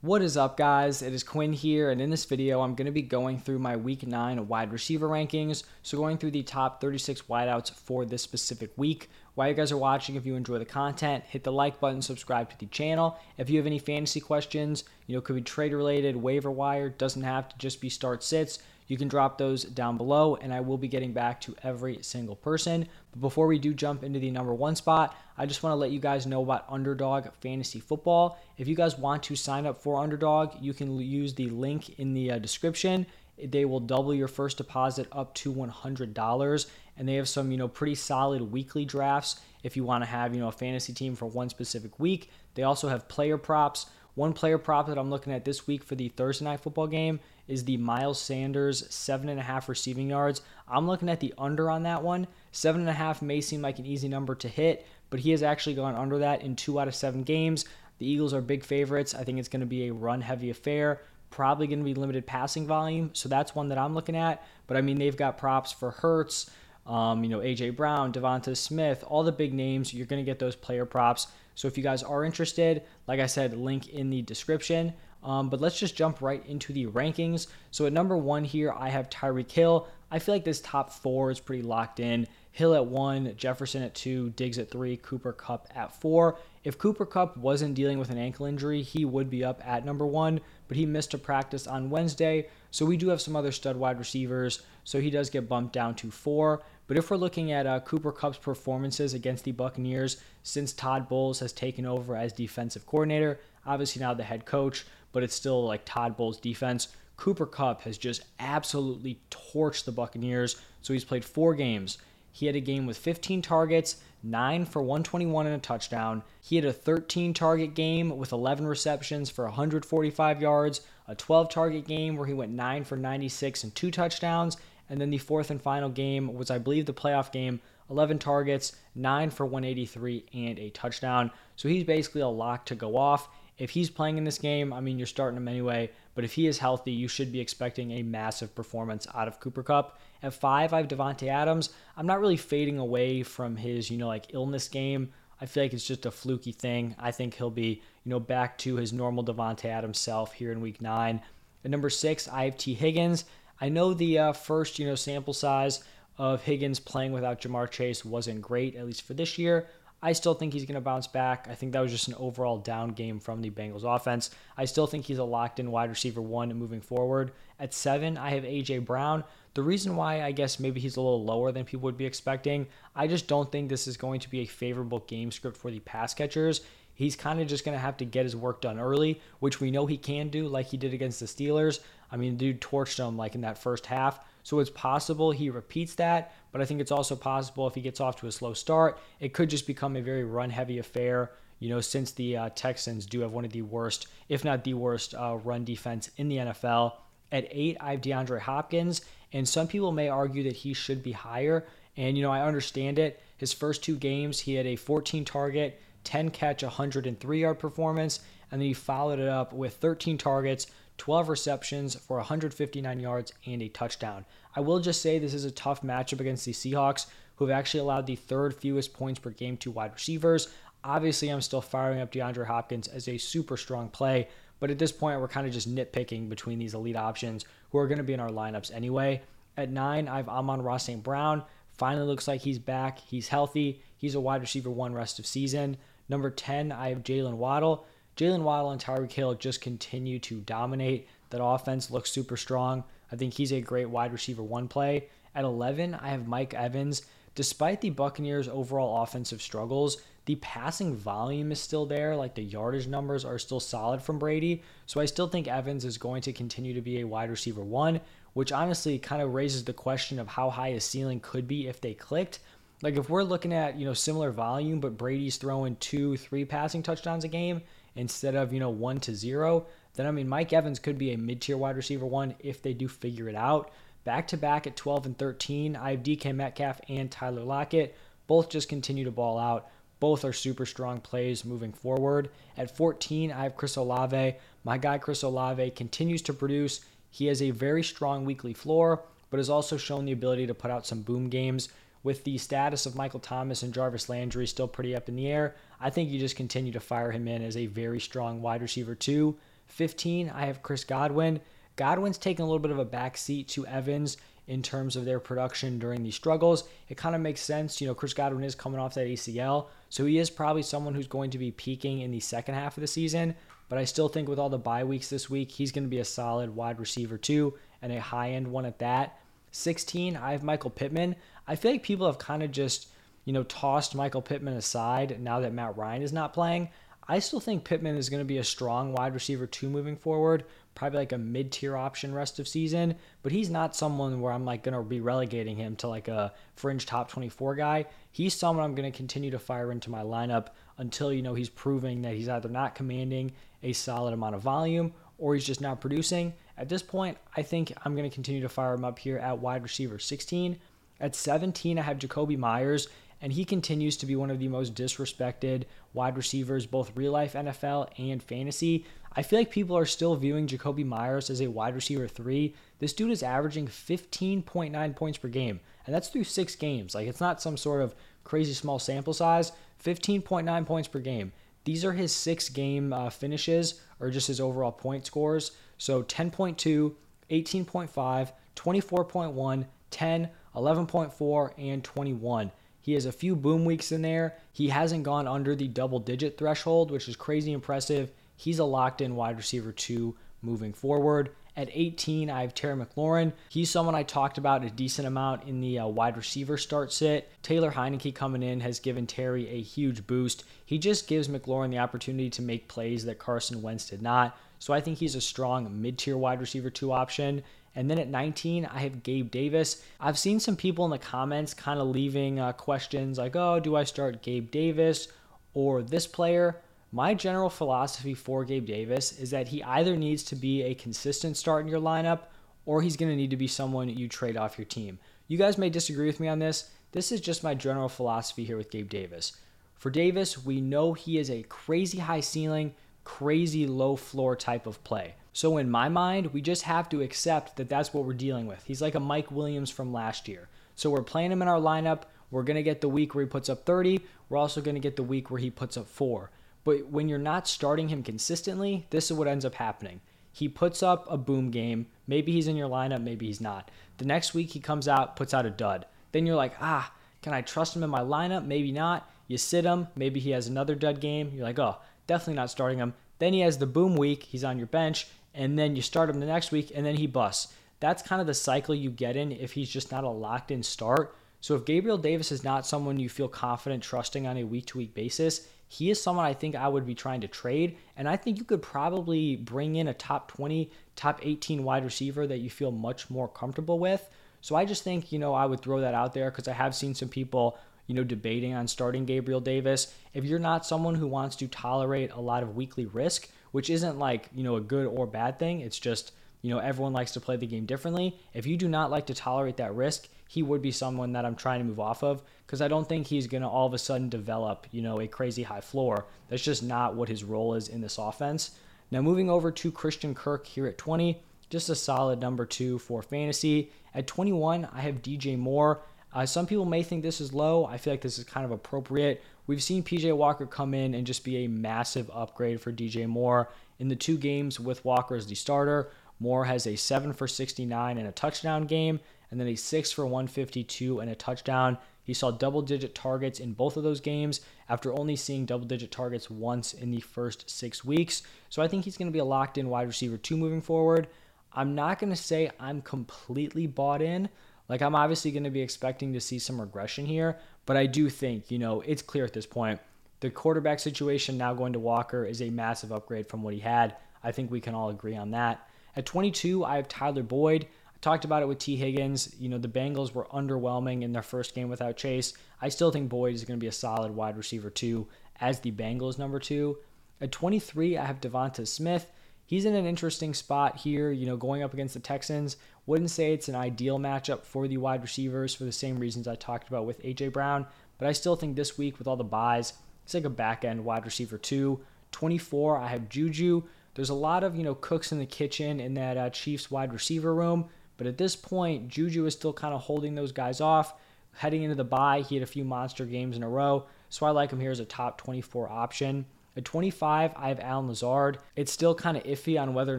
What is up, guys? It is Quinn here, and in this video, I'm going to be going through my week 9 wide receiver rankings. So, going through the top 36 wideouts for this specific week. While you guys are watching, if you enjoy the content, hit the like button, subscribe to the channel. If you have any fantasy questions, you know, could be trade related, waiver wire, doesn't have to just be start sits you can drop those down below and I will be getting back to every single person. But before we do jump into the number one spot, I just want to let you guys know about Underdog Fantasy Football. If you guys want to sign up for Underdog, you can use the link in the uh, description. They will double your first deposit up to $100 and they have some, you know, pretty solid weekly drafts if you want to have, you know, a fantasy team for one specific week. They also have player props. One player prop that I'm looking at this week for the Thursday night football game is the Miles Sanders seven and a half receiving yards. I'm looking at the under on that one. Seven and a half may seem like an easy number to hit, but he has actually gone under that in two out of seven games. The Eagles are big favorites. I think it's going to be a run heavy affair. Probably going to be limited passing volume, so that's one that I'm looking at. But I mean, they've got props for Hurts, um, you know, AJ Brown, Devonta Smith, all the big names. You're going to get those player props. So if you guys are interested, like I said, link in the description. Um, but let's just jump right into the rankings. So at number one here, I have Tyreek Hill. I feel like this top four is pretty locked in. Hill at one, Jefferson at two, Diggs at three, Cooper Kupp at four. If Cooper Kupp wasn't dealing with an ankle injury, he would be up at number one, but he missed a practice on Wednesday. So we do have some other stud wide receivers. So he does get bumped down to four. But if we're looking at uh, Cooper Kupp's performances against the Buccaneers since Todd Bowles has taken over as defensive coordinator, obviously now the head coach, but it's still like Todd Bowles' defense. Cooper Kupp has just absolutely torched the Buccaneers. So he's played four games. He had a game with 15 targets, 9 for 121 and a touchdown. He had a 13 target game with 11 receptions for 145 yards, a 12 target game where he went 9 for 96 and 2 touchdowns, and then the fourth and final game was, I believe, the playoff game 11 targets, 9 for 183, and a touchdown. So he's basically a lock to go off. If he's playing in this game, I mean, you're starting him anyway, but if he is healthy, you should be expecting a massive performance out of Cooper Kupp. At five, I have Davante Adams. I'm not really fading away from his, you know, like illness game. I feel like it's just a fluky thing. I think he'll be, you know, back to his normal Davante Adams self here in week nine. At number six, I have Tee Higgins. I know the uh, first, you know, sample size of Higgins playing without Ja'Marr Chase wasn't great, at least for this year. I still think he's going to bounce back. I think that was just an overall down game from the Bengals offense. I still think he's a locked in wide receiver one moving forward. At seven, I have A.J. Brown. The reason why I guess maybe he's a little lower than people would be expecting, I just don't think this is going to be a favorable game script for the pass catchers. He's kind of just going to have to get his work done early, which we know he can do, like he did against the Steelers. I mean, dude torched them like in that first half. So it's possible he repeats that, but I think it's also possible if he gets off to a slow start, it could just become a very run heavy affair. You know, since the uh, Texans do have one of the worst, if not the worst, uh, run defense in the NFL. At eight, I have DeAndre Hopkins, and some people may argue that he should be higher. And, you know, I understand it. His first two games, he had a 14 target, 10 catch, 103 yard performance, and then he followed it up with 13 targets, 12 receptions for 159 yards and a touchdown. I will just say this is a tough matchup against the Seahawks, who have actually allowed the third fewest points per game to wide receivers. Obviously, I'm still firing up DeAndre Hopkins as a super strong play, but at this point, we're kind of just nitpicking between these elite options who are going to be in our lineups anyway. At nine, I have Amon-Ra St. Brown. Finally looks like he's back. He's healthy. He's a wide receiver one rest of season. Number 10, I have Jaylen Waddle. Jaylen Waddle and Tyreek Hill just continue to dominate. That offense looks super strong. I think he's a great wide receiver one play. At 11, I have Mike Evans. Despite the Buccaneers' overall offensive struggles, the passing volume is still there. Like the yardage numbers are still solid from Brady. So I still think Evans is going to continue to be a wide receiver one, which honestly kind of raises the question of how high his ceiling could be if they clicked. Like if we're looking at, you know, similar volume, but Brady's throwing two, three passing touchdowns a game, instead of, you know, one to zero, then I mean, Mike Evans could be a mid tier wide receiver one if they do figure it out. Back to back at 12 and 13, I have DK Metcalf and Tyler Lockett. Both just continue to ball out. Both are super strong plays moving forward. At 14, I have Chris Olave. My guy Chris Olave continues to produce. He has a very strong weekly floor, but has also shown the ability to put out some boom games with the status of Michael Thomas and Jarvis Landry still pretty up in the air, I think you just continue to fire him in as a very strong wide receiver, two. 15, I have Chris Godwin. Godwin's taken a little bit of a backseat to Evans in terms of their production during these struggles. It kind of makes sense. You know, Chris Godwin is coming off that ACL, so he is probably someone who's going to be peaking in the second half of the season. But I still think with all the bye weeks this week, he's going to be a solid wide receiver two, and a high end one at that. 16, I have Michael Pittman. I feel like people have kind of just, you know, tossed Michael Pittman aside now that Matt Ryan is not playing. I still think Pittman is going to be a strong wide receiver two moving forward, probably like a mid tier option rest of season, but he's not someone where I'm like going to be relegating him to like a fringe top 24 guy. He's someone I'm going to continue to fire into my lineup until, you know, he's proving that he's either not commanding a solid amount of volume or he's just not producing. At this point, I think I'm going to continue to fire him up here at wide receiver 16. At 17, I have Jakobi Meyers, and he continues to be one of the most disrespected wide receivers, both real life NFL and fantasy. I feel like people are still viewing Jakobi Meyers as a wide receiver three. This dude is averaging 15.9 points per game, and that's through six games. Like, it's not some sort of crazy small sample size. 15.9 points per game. These are his six game uh, finishes, or just his overall point scores. So 10.2, 18.5, 24.1, 10, 11.4, and 21. He has a few boom weeks in there. He hasn't gone under the double digit threshold, which is crazy impressive. He's a locked in wide receiver two moving forward. At 18, I have Terry McLaurin. He's someone I talked about a decent amount in the uh, wide receiver start sit. Taylor Heinicke coming in has given Terry a huge boost. He just gives McLaurin the opportunity to make plays that Carson Wentz did not. So I think he's a strong mid tier wide receiver two option. And then at 19, I have Gabe Davis. I've seen some people in the comments kind of leaving uh, questions like, oh, do I start Gabe Davis or this player? My general philosophy for Gabe Davis is that he either needs to be a consistent start in your lineup or he's going to need to be someone you trade off your team. You guys may disagree with me on this. This is just my general philosophy here with Gabe Davis. For Davis, we know he is a crazy high ceiling, crazy low floor type of play. So in my mind, we just have to accept that that's what we're dealing with. He's like a Mike Williams from last year. So we're playing him in our lineup. We're going to get the week where he puts up 30. We're also going to get the week where he puts up 4. But when you're not starting him consistently, this is what ends up happening. He puts up a boom game. Maybe he's in your lineup, maybe he's not. The next week he comes out, puts out a dud. Then you're like, ah, can I trust him in my lineup? Maybe not. You sit him. Maybe he has another dud game. You're like, oh, definitely not starting him. Then he has the boom week. He's on your bench. And then you start him the next week and then he busts. That's kind of the cycle you get in if he's just not a locked in start. So if Gabriel Davis is not someone you feel confident trusting on a week to week basis, he is someone I think I would be trying to trade. And I think you could probably bring in a top 20, top 18 wide receiver that you feel much more comfortable with. So I just think, you know, I would throw that out there because I have seen some people, you know, debating on starting Gabriel Davis. If you're not someone who wants to tolerate a lot of weekly risk, which isn't like, you know, a good or bad thing, it's just, you know, everyone likes to play the game differently. If you do not like to tolerate that risk, he would be someone that I'm trying to move off of because I don't think he's going to all of a sudden develop, you know, a crazy high floor. That's just not what his role is in this offense. Now, moving over to Christian Kirk here at 20, just a solid number two for fantasy. At 21, I have DJ Moore. Uh, some people may think this is low. I feel like this is kind of appropriate. We've seen PJ Walker come in and just be a massive upgrade for DJ Moore. In the two games with Walker as the starter, Moore has a 7 for 69 and a touchdown game, and then a 6 for 152 and a touchdown. He saw double digit targets in both of those games after only seeing double digit targets once in the first six weeks. So I think he's going to be a locked in wide receiver two moving forward. I'm not going to say I'm completely bought in. Like, I'm obviously going to be expecting to see some regression here, but I do think, you know, it's clear at this point. The quarterback situation now going to Walker is a massive upgrade from what he had. I think we can all agree on that. At 22, I have Tyler Boyd. I talked about it with T. Higgins. You know, the Bengals were underwhelming in their first game without Chase. I still think Boyd is going to be a solid wide receiver, two, as the Bengals number two. At 23, I have Devonta Smith. He's in an interesting spot here, you know, going up against the Texans. Wouldn't say it's an ideal matchup for the wide receivers for the same reasons I talked about with A.J. Brown, but I still think this week with all the byes, it's like a back end wide receiver, two. 24, I have Juju. There's a lot of, you know, cooks in the kitchen in that uh, Chiefs wide receiver room. But at this point, Juju is still kind of holding those guys off. Heading into the bye, he had a few monster games in a row. So I like him here as a top 24 option. At 25, I have Allen Lazard. It's still kind of iffy on whether or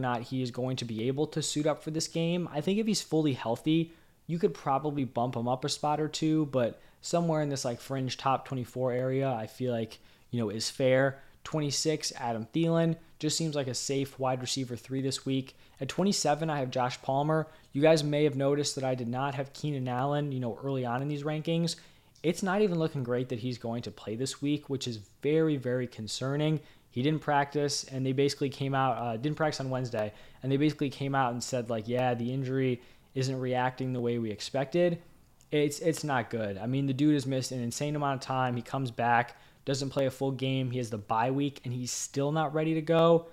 not he is going to be able to suit up for this game. I think if he's fully healthy, you could probably bump him up a spot or two, but somewhere in this like fringe top 24 area, I feel like, you know, is fair. 26, Adam Thielen just seems like a safe wide receiver three this week. At 27, I have Josh Palmer. You guys may have noticed that I did not have Keenan Allen, you know, early on in these rankings. It's not even looking great that he's going to play this week, which is very, very concerning. He didn't practice, and they basically came out, uh, didn't practice on Wednesday, and they basically came out and said, like, yeah, the injury isn't reacting the way we expected, it's it's not good. I mean, the dude has missed an insane amount of time. He comes back, doesn't play a full game. He has the bye week, and he's still not ready to go.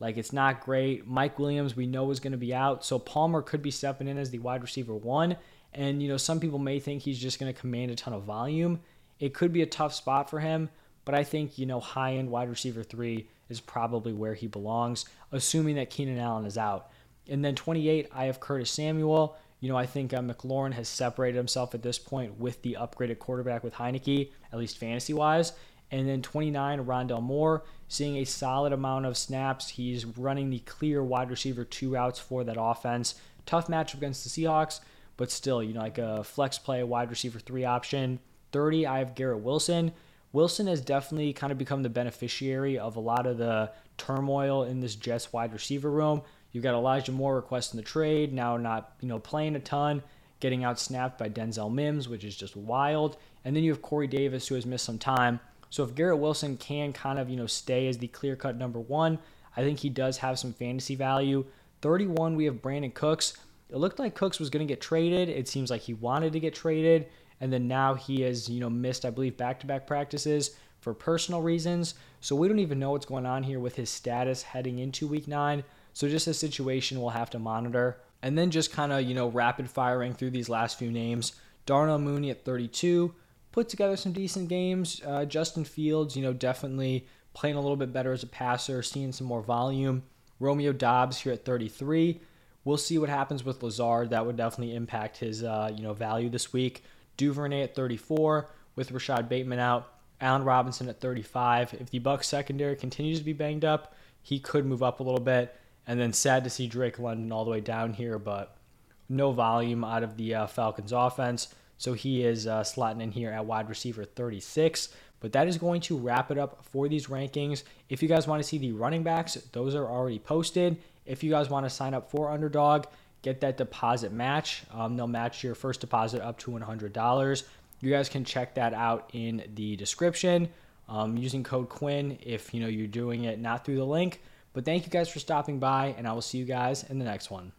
Like it's not great. Mike Williams, we know is going to be out, so Palmer could be stepping in as the wide receiver one. And you know, some people may think he's just going to command a ton of volume. It could be a tough spot for him, but I think you know, high end wide receiver three is probably where he belongs, assuming that Keenan Allen is out. And then 28, I have Curtis Samuel. You know, I think uh, McLaurin has separated himself at this point with the upgraded quarterback with Heinicke, at least fantasy wise. And then 29, Rondale Moore, seeing a solid amount of snaps. He's running the clear wide receiver two outs for that offense. Tough matchup against the Seahawks, but still, you know, like a flex play, wide receiver three option. 30, I have Garrett Wilson. Wilson has definitely kind of become the beneficiary of a lot of the turmoil in this Jets wide receiver room. You've got Elijah Moore requesting the trade, now not, you know, playing a ton, getting out snapped by Denzel Mims, which is just wild. And then you have Corey Davis, who has missed some time. So if Garrett Wilson can kind of, you know, stay as the clear cut number one, I think he does have some fantasy value. 31, we have Brandin Cooks. It looked like Cooks was going to get traded. It seems like he wanted to get traded. And then now he has, you know, missed, I believe, back to back practices for personal reasons. So we don't even know what's going on here with his status heading into week nine. So just a situation we'll have to monitor. And then just kind of, you know, rapid firing through these last few names. Darnell Mooney at 32, put together some decent games. Uh, Justin Fields, you know, definitely playing a little bit better as a passer, seeing some more volume. Romeo Doubs here at 33. We'll see what happens with Lazard. That would definitely impact his, uh, you know, value this week. Duvernay at 34 with Rashod Bateman out. Allen Robinson at 35. If the Bucs secondary continues to be banged up, he could move up a little bit. And then sad to see Drake London all the way down here, but no volume out of the uh, Falcons offense. So he is uh, slotting in here at wide receiver 36. But that is going to wrap it up for these rankings. If you guys want to see the running backs, those are already posted. If you guys want to sign up for Underdog, get that deposit match. Um, they'll match your first deposit up to $100. You guys can check that out in the description um, using code Quinn if you know you're doing it not through the link. But thank you guys for stopping by, and I will see you guys in the next one.